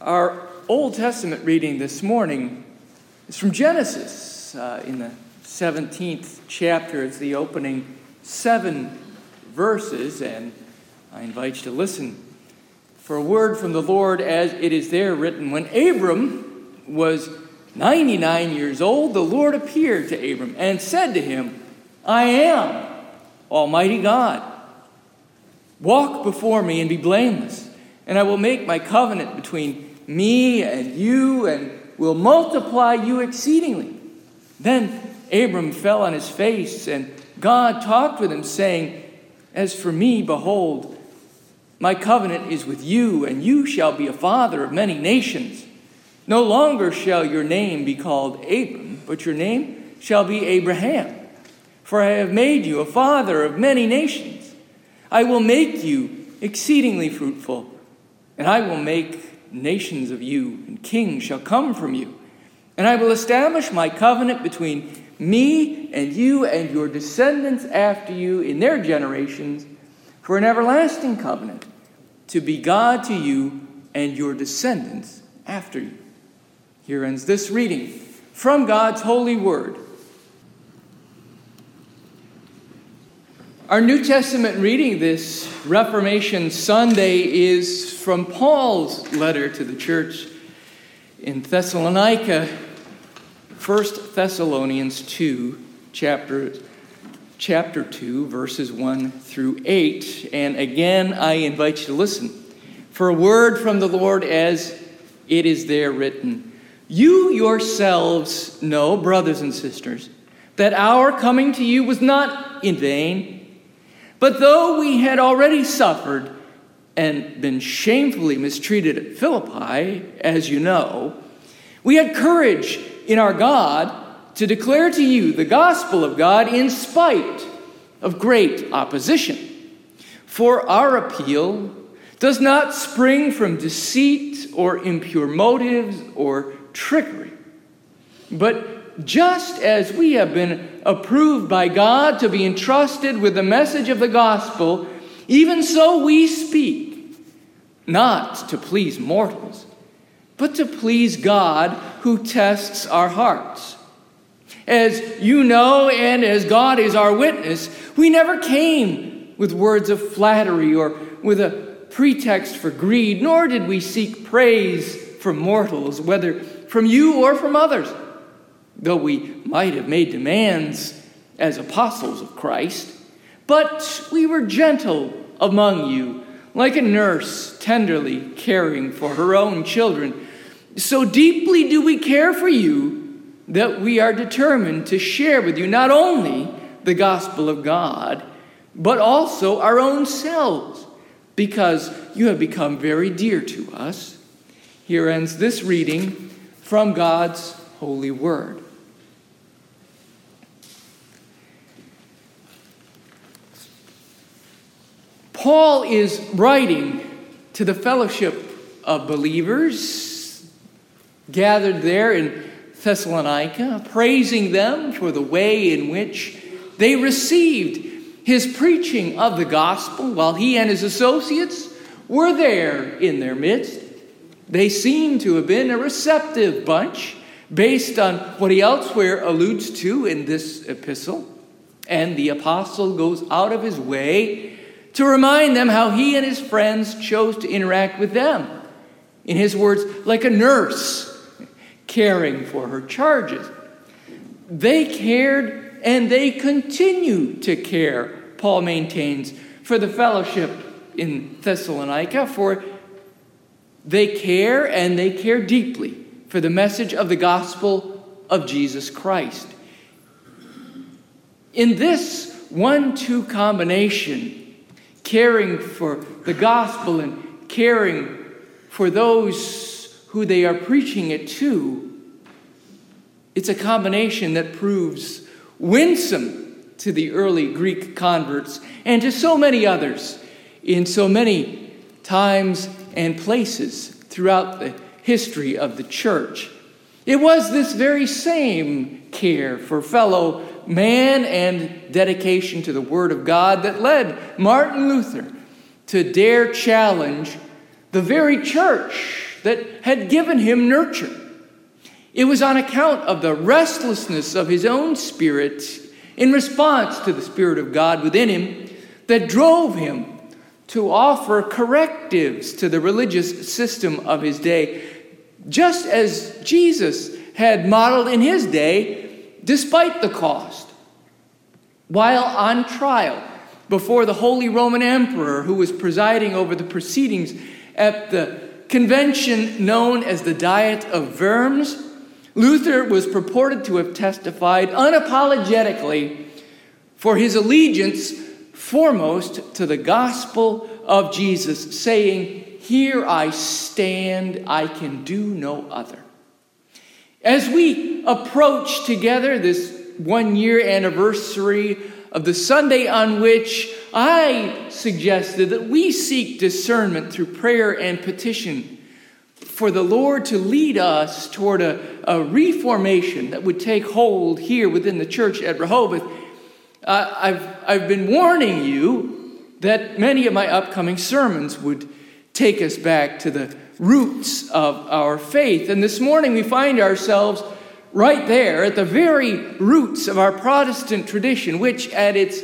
Our Old Testament reading this morning is from Genesis uh, in the 17th chapter. It's the opening seven verses, and I invite you to listen for a word from the Lord as it is there written. When Abram was 99 years old, the Lord appeared to Abram and said to him, I am Almighty God. Walk before me and be blameless, and I will make my covenant between me and you, and will multiply you exceedingly. Then Abram fell on his face, and God talked with him, saying, As for me, behold, my covenant is with you, and you shall be a father of many nations. No longer shall your name be called Abram, but your name shall be Abraham. For I have made you a father of many nations. I will make you exceedingly fruitful, and I will make nations of you, and kings shall come from you. And I will establish my covenant between me and you and your descendants after you in their generations for an everlasting covenant to be God to you and your descendants after you. Here ends this reading from God's holy word. Our New Testament reading this Reformation Sunday is from Paul's letter to the church in Thessalonica, 1 Thessalonians 2, chapter, chapter 2, verses 1 through 8. And again, I invite you to listen for a word from the Lord as it is there written. You yourselves know, brothers and sisters, that our coming to you was not in vain. But though we had already suffered and been shamefully mistreated at Philippi, as you know, we had courage in our God to declare to you the gospel of God in spite of great opposition. For our appeal does not spring from deceit or impure motives or trickery, but just as we have been approved by God to be entrusted with the message of the gospel, even so we speak, not to please mortals, but to please God who tests our hearts. As you know, and as God is our witness, we never came with words of flattery or with a pretext for greed, nor did we seek praise from mortals, whether from you or from others though we might have made demands as apostles of Christ, but we were gentle among you, like a nurse tenderly caring for her own children. So deeply do we care for you that we are determined to share with you not only the gospel of God, but also our own selves, because you have become very dear to us. Here ends this reading from God's holy word. Paul is writing to the fellowship of believers gathered there in Thessalonica, praising them for the way in which they received his preaching of the gospel while he and his associates were there in their midst. They seem to have been a receptive bunch based on what he elsewhere alludes to in this epistle. And the apostle goes out of his way to remind them how he and his friends chose to interact with them. In his words, like a nurse caring for her charges. They cared and they continue to care, Paul maintains, for the fellowship in Thessalonica, for they care and they care deeply for the message of the gospel of Jesus Christ. In this one two combination, caring for the gospel and caring for those who they are preaching it to, it's a combination that proves winsome to the early Greek converts and to so many others in so many times and places throughout the history of the church. It was this very same care for fellow man and dedication to the Word of God that led Martin Luther to dare challenge the very church that had given him nurture. It was on account of the restlessness of his own spirit in response to the Spirit of God within him that drove him to offer correctives to the religious system of his day, just as Jesus had modeled in his day, despite the cost. While on trial before the Holy Roman Emperor, who was presiding over the proceedings at the convention known as the Diet of Worms, Luther was purported to have testified unapologetically for his allegiance foremost to the gospel of Jesus, saying, Here I stand, I can do no other. As we approach together this one year anniversary of the Sunday on which I suggested that we seek discernment through prayer and petition for the Lord to lead us toward a, a reformation that would take hold here within the church at Rehoboth. I've, I've been warning you that many of my upcoming sermons would take us back to the roots of our faith. And this morning we find ourselves right there at the very roots of our Protestant tradition, which at its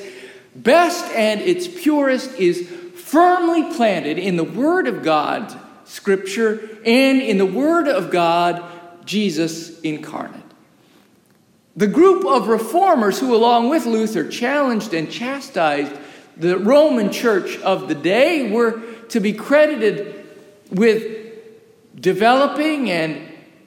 best and its purest is firmly planted in the Word of God, Scripture, and in the Word of God, Jesus incarnate. The group of reformers who, along with Luther, challenged and chastised the Roman church of the day were to be credited with developing and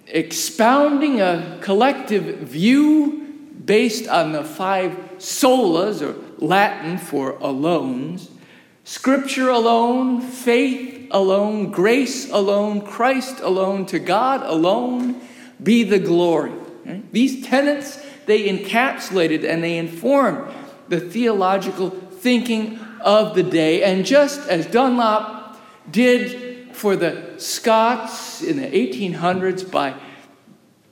expounding a collective view based on the five solas, or Latin for alones Scripture alone, faith alone, grace alone, Christ alone, to God alone be the glory. Right? These tenets, they encapsulated and they informed the theological thinking of the day. And just as Dunlop did for the Scots in the 1800s by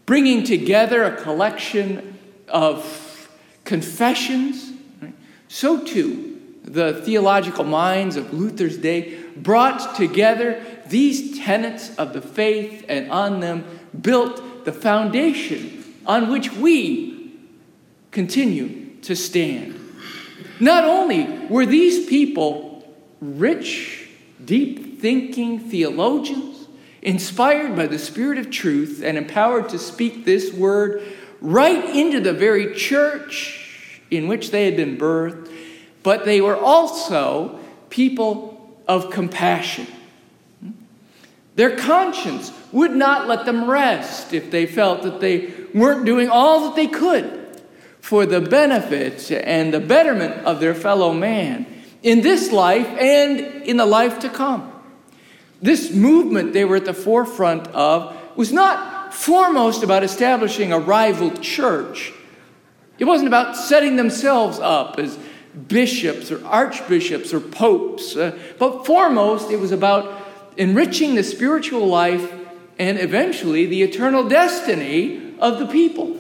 bringing together a collection of confessions. Right? So, too, the theological minds of Luther's day brought together these tenets of the faith and on them built the foundation on which we continue to stand. Not only were these people rich, deep thinking theologians, inspired by the Spirit of truth and empowered to speak this word right into the very church in which they had been birthed, but they were also people of compassion. Their conscience would not let them rest if they felt that they weren't doing all that they could for the benefit and the betterment of their fellow man in this life and in the life to come. This movement they were at the forefront of was not foremost about establishing a rival church. It wasn't about setting themselves up as bishops or archbishops or popes, uh, but foremost it was about enriching the spiritual life and eventually the eternal destiny of the people,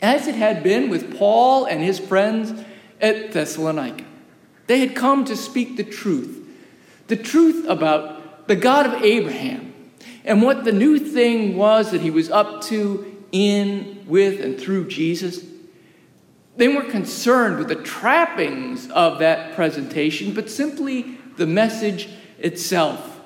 as it had been with Paul and his friends at Thessalonica. They had come to speak the truth, the truth about the God of Abraham, and what the new thing was that he was up to in, with, and through Jesus. They weren't concerned with the trappings of that presentation, but simply the message itself.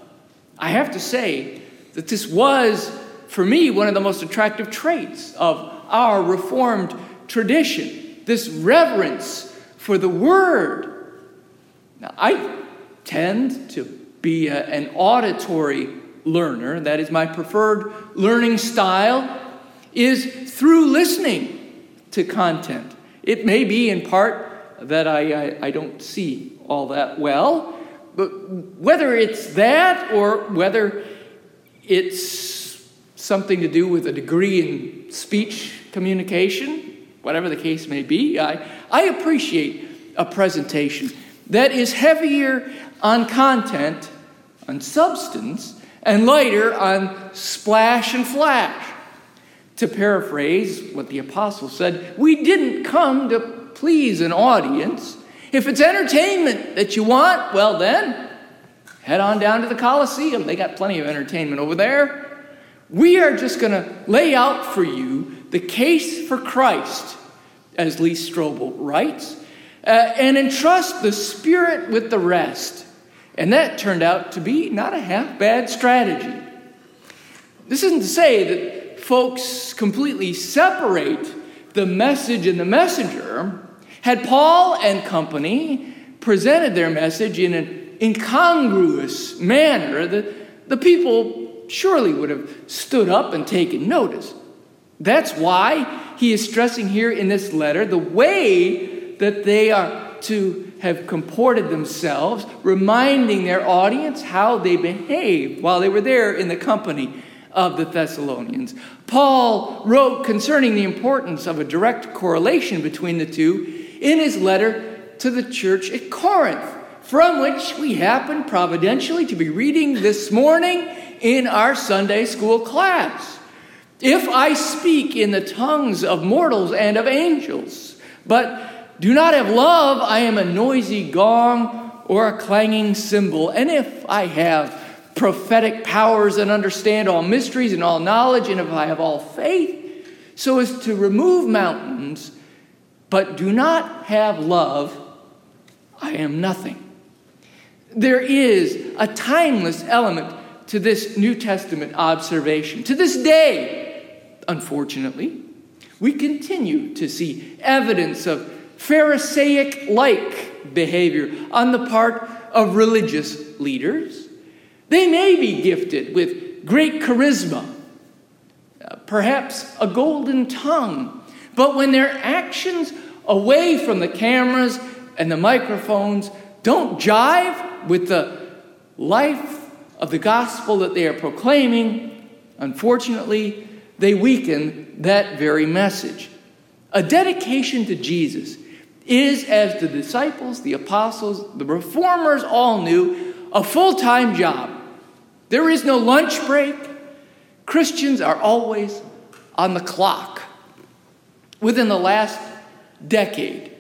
I have to say that this was, for me, one of the most attractive traits of our Reformed tradition this reverence for the Word. Now, I tend to be a, an auditory learner, that is my preferred learning style, is through listening to content. It may be in part that I, I, I don't see all that well, but whether it's that or whether it's something to do with a degree in speech communication, whatever the case may be, I, I appreciate a presentation that is heavier on content on substance, and lighter on splash and flash. To paraphrase what the apostle said, we didn't come to please an audience. If it's entertainment that you want, well, then head on down to the Coliseum. They got plenty of entertainment over there. We are just going to lay out for you the case for Christ, as Lee Strobel writes, uh, and entrust the Spirit with the rest. And that turned out to be not a half bad strategy. This isn't to say that folks completely separate the message and the messenger. Had Paul and company presented their message in an incongruous manner, the, the people surely would have stood up and taken notice. That's why he is stressing here in this letter the way that they are to have comported themselves, reminding their audience how they behaved while they were there in the company of the Thessalonians. Paul wrote concerning the importance of a direct correlation between the two in his letter to the church at Corinth, from which we happen providentially to be reading this morning in our Sunday school class. If I speak in the tongues of mortals and of angels, but do not have love, I am a noisy gong or a clanging cymbal. And if I have prophetic powers and understand all mysteries and all knowledge, and if I have all faith, so as to remove mountains, but do not have love, I am nothing. There is a timeless element to this New Testament observation. To this day, unfortunately, we continue to see evidence of Pharisaic like behavior on the part of religious leaders. They may be gifted with great charisma, uh, perhaps a golden tongue, but when their actions away from the cameras and the microphones don't jive with the life of the gospel that they are proclaiming, unfortunately, they weaken that very message. A dedication to Jesus is, as the disciples, the apostles, the reformers all knew, a full time job. There is no lunch break. Christians are always on the clock. Within the last decade,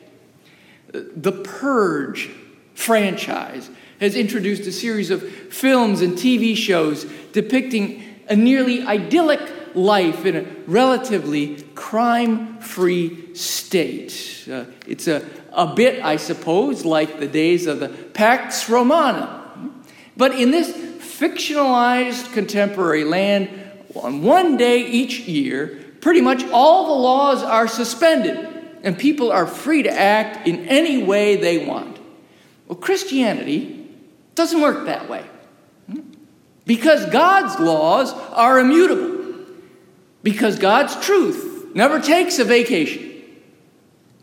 the Purge franchise has introduced a series of films and TV shows depicting a nearly idyllic life in a relatively crime free state. Uh, it's a, a bit, I suppose, like the days of the Pax Romana. But in this fictionalized contemporary land, on one day each year, pretty much all the laws are suspended and people are free to act in any way they want. Well, Christianity doesn't work that way. Because God's laws are immutable. Because God's truth never takes a vacation.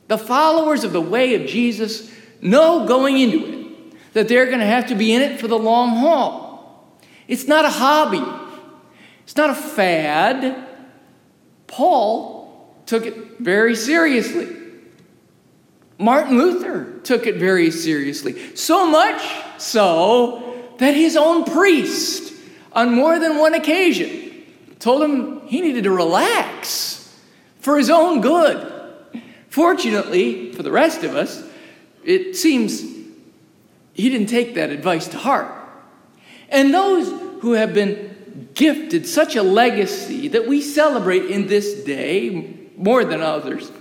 The followers of the way of Jesus know going into it that they're going to have to be in it for the long haul. It's not a hobby, it's not a fad. Paul took it very seriously. Martin Luther took it very seriously. So much so that his own priest, on more than one occasion, told him he needed to relax for his own good. Fortunately, for the rest of us, it seems he didn't take that advice to heart. And those who have been gifted such a legacy that we celebrate in this day more than others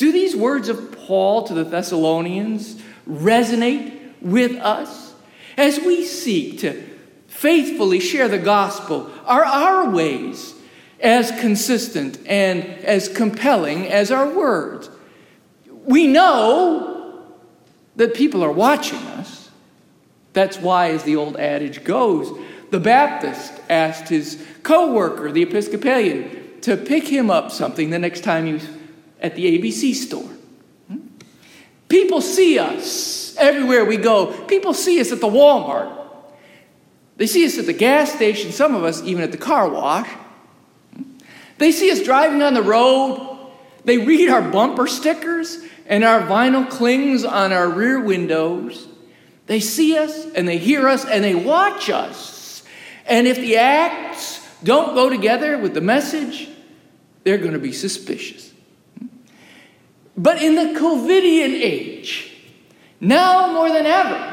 do these words of Paul to the Thessalonians resonate with us as we seek to faithfully share the gospel? Are our ways as consistent and as compelling as our words? We know that people are watching us. That's why, as the old adage goes, the Baptist asked his co worker, the Episcopalian, to pick him up something the next time he was at the ABC store. People see us everywhere we go. People see us at the Walmart. They see us at the gas station, some of us even at the car wash. They see us driving on the road. They read our bumper stickers and our vinyl clings on our rear windows. They see us and they hear us and they watch us. And if the acts don't go together with the message, they're going to be suspicious. But in the COVIDian age, now more than ever,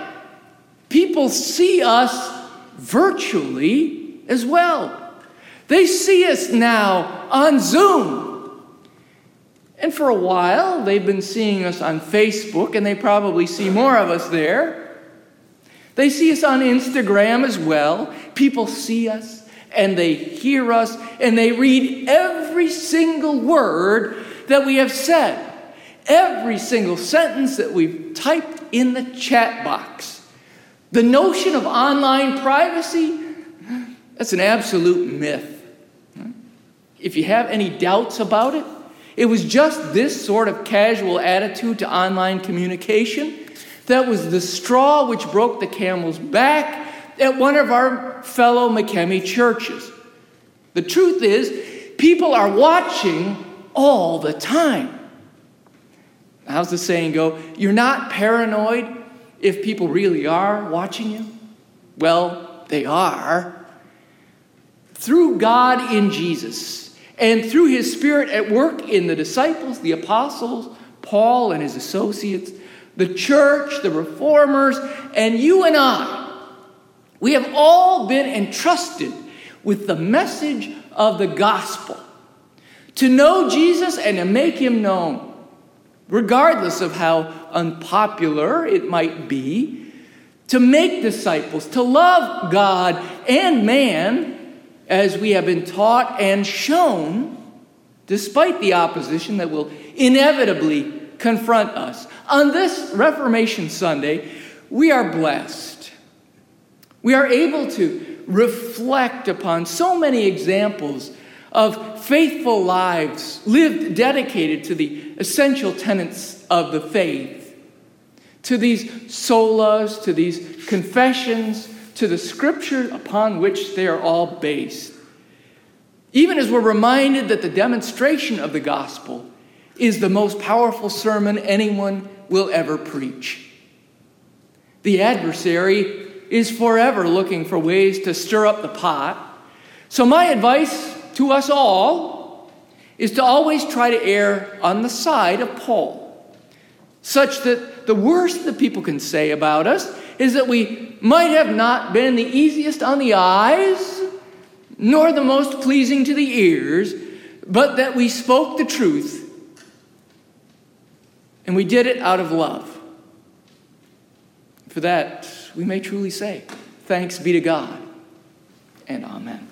People see us virtually as well. They see us now on Zoom. And for a while, they've been seeing us on Facebook, and they probably see more of us there. They see us on Instagram as well. People see us, and they hear us, and they read every single word that we have said, every single sentence that we've typed in the chat box. The notion of online privacy, that's an absolute myth. If you have any doubts about it, it was just this sort of casual attitude to online communication that was the straw which broke the camel's back at one of our fellow McKemmy churches. The truth is, people are watching all the time. How's the saying go? You're not paranoid if people really are watching you? Well, they are. Through God in Jesus and through his Spirit at work in the disciples, the apostles, Paul and his associates, the church, the reformers, and you and I, we have all been entrusted with the message of the gospel to know Jesus and to make him known, regardless of how unpopular it might be, to make disciples, to love God and man as we have been taught and shown, despite the opposition that will inevitably confront us. On this Reformation Sunday, we are blessed. We are able to reflect upon so many examples of faithful lives lived dedicated to the essential tenets of the faith, to these solas, to these confessions, to the scripture upon which they are all based. Even as we're reminded that the demonstration of the gospel is the most powerful sermon anyone will ever preach. The adversary is forever looking for ways to stir up the pot. So, my advice to us all is to always try to err on the side of Paul, such that the worst that people can say about us is that we might have not been the easiest on the eyes, nor the most pleasing to the ears, but that we spoke the truth and we did it out of love. For that, we may truly say, Thanks be to God, and Amen.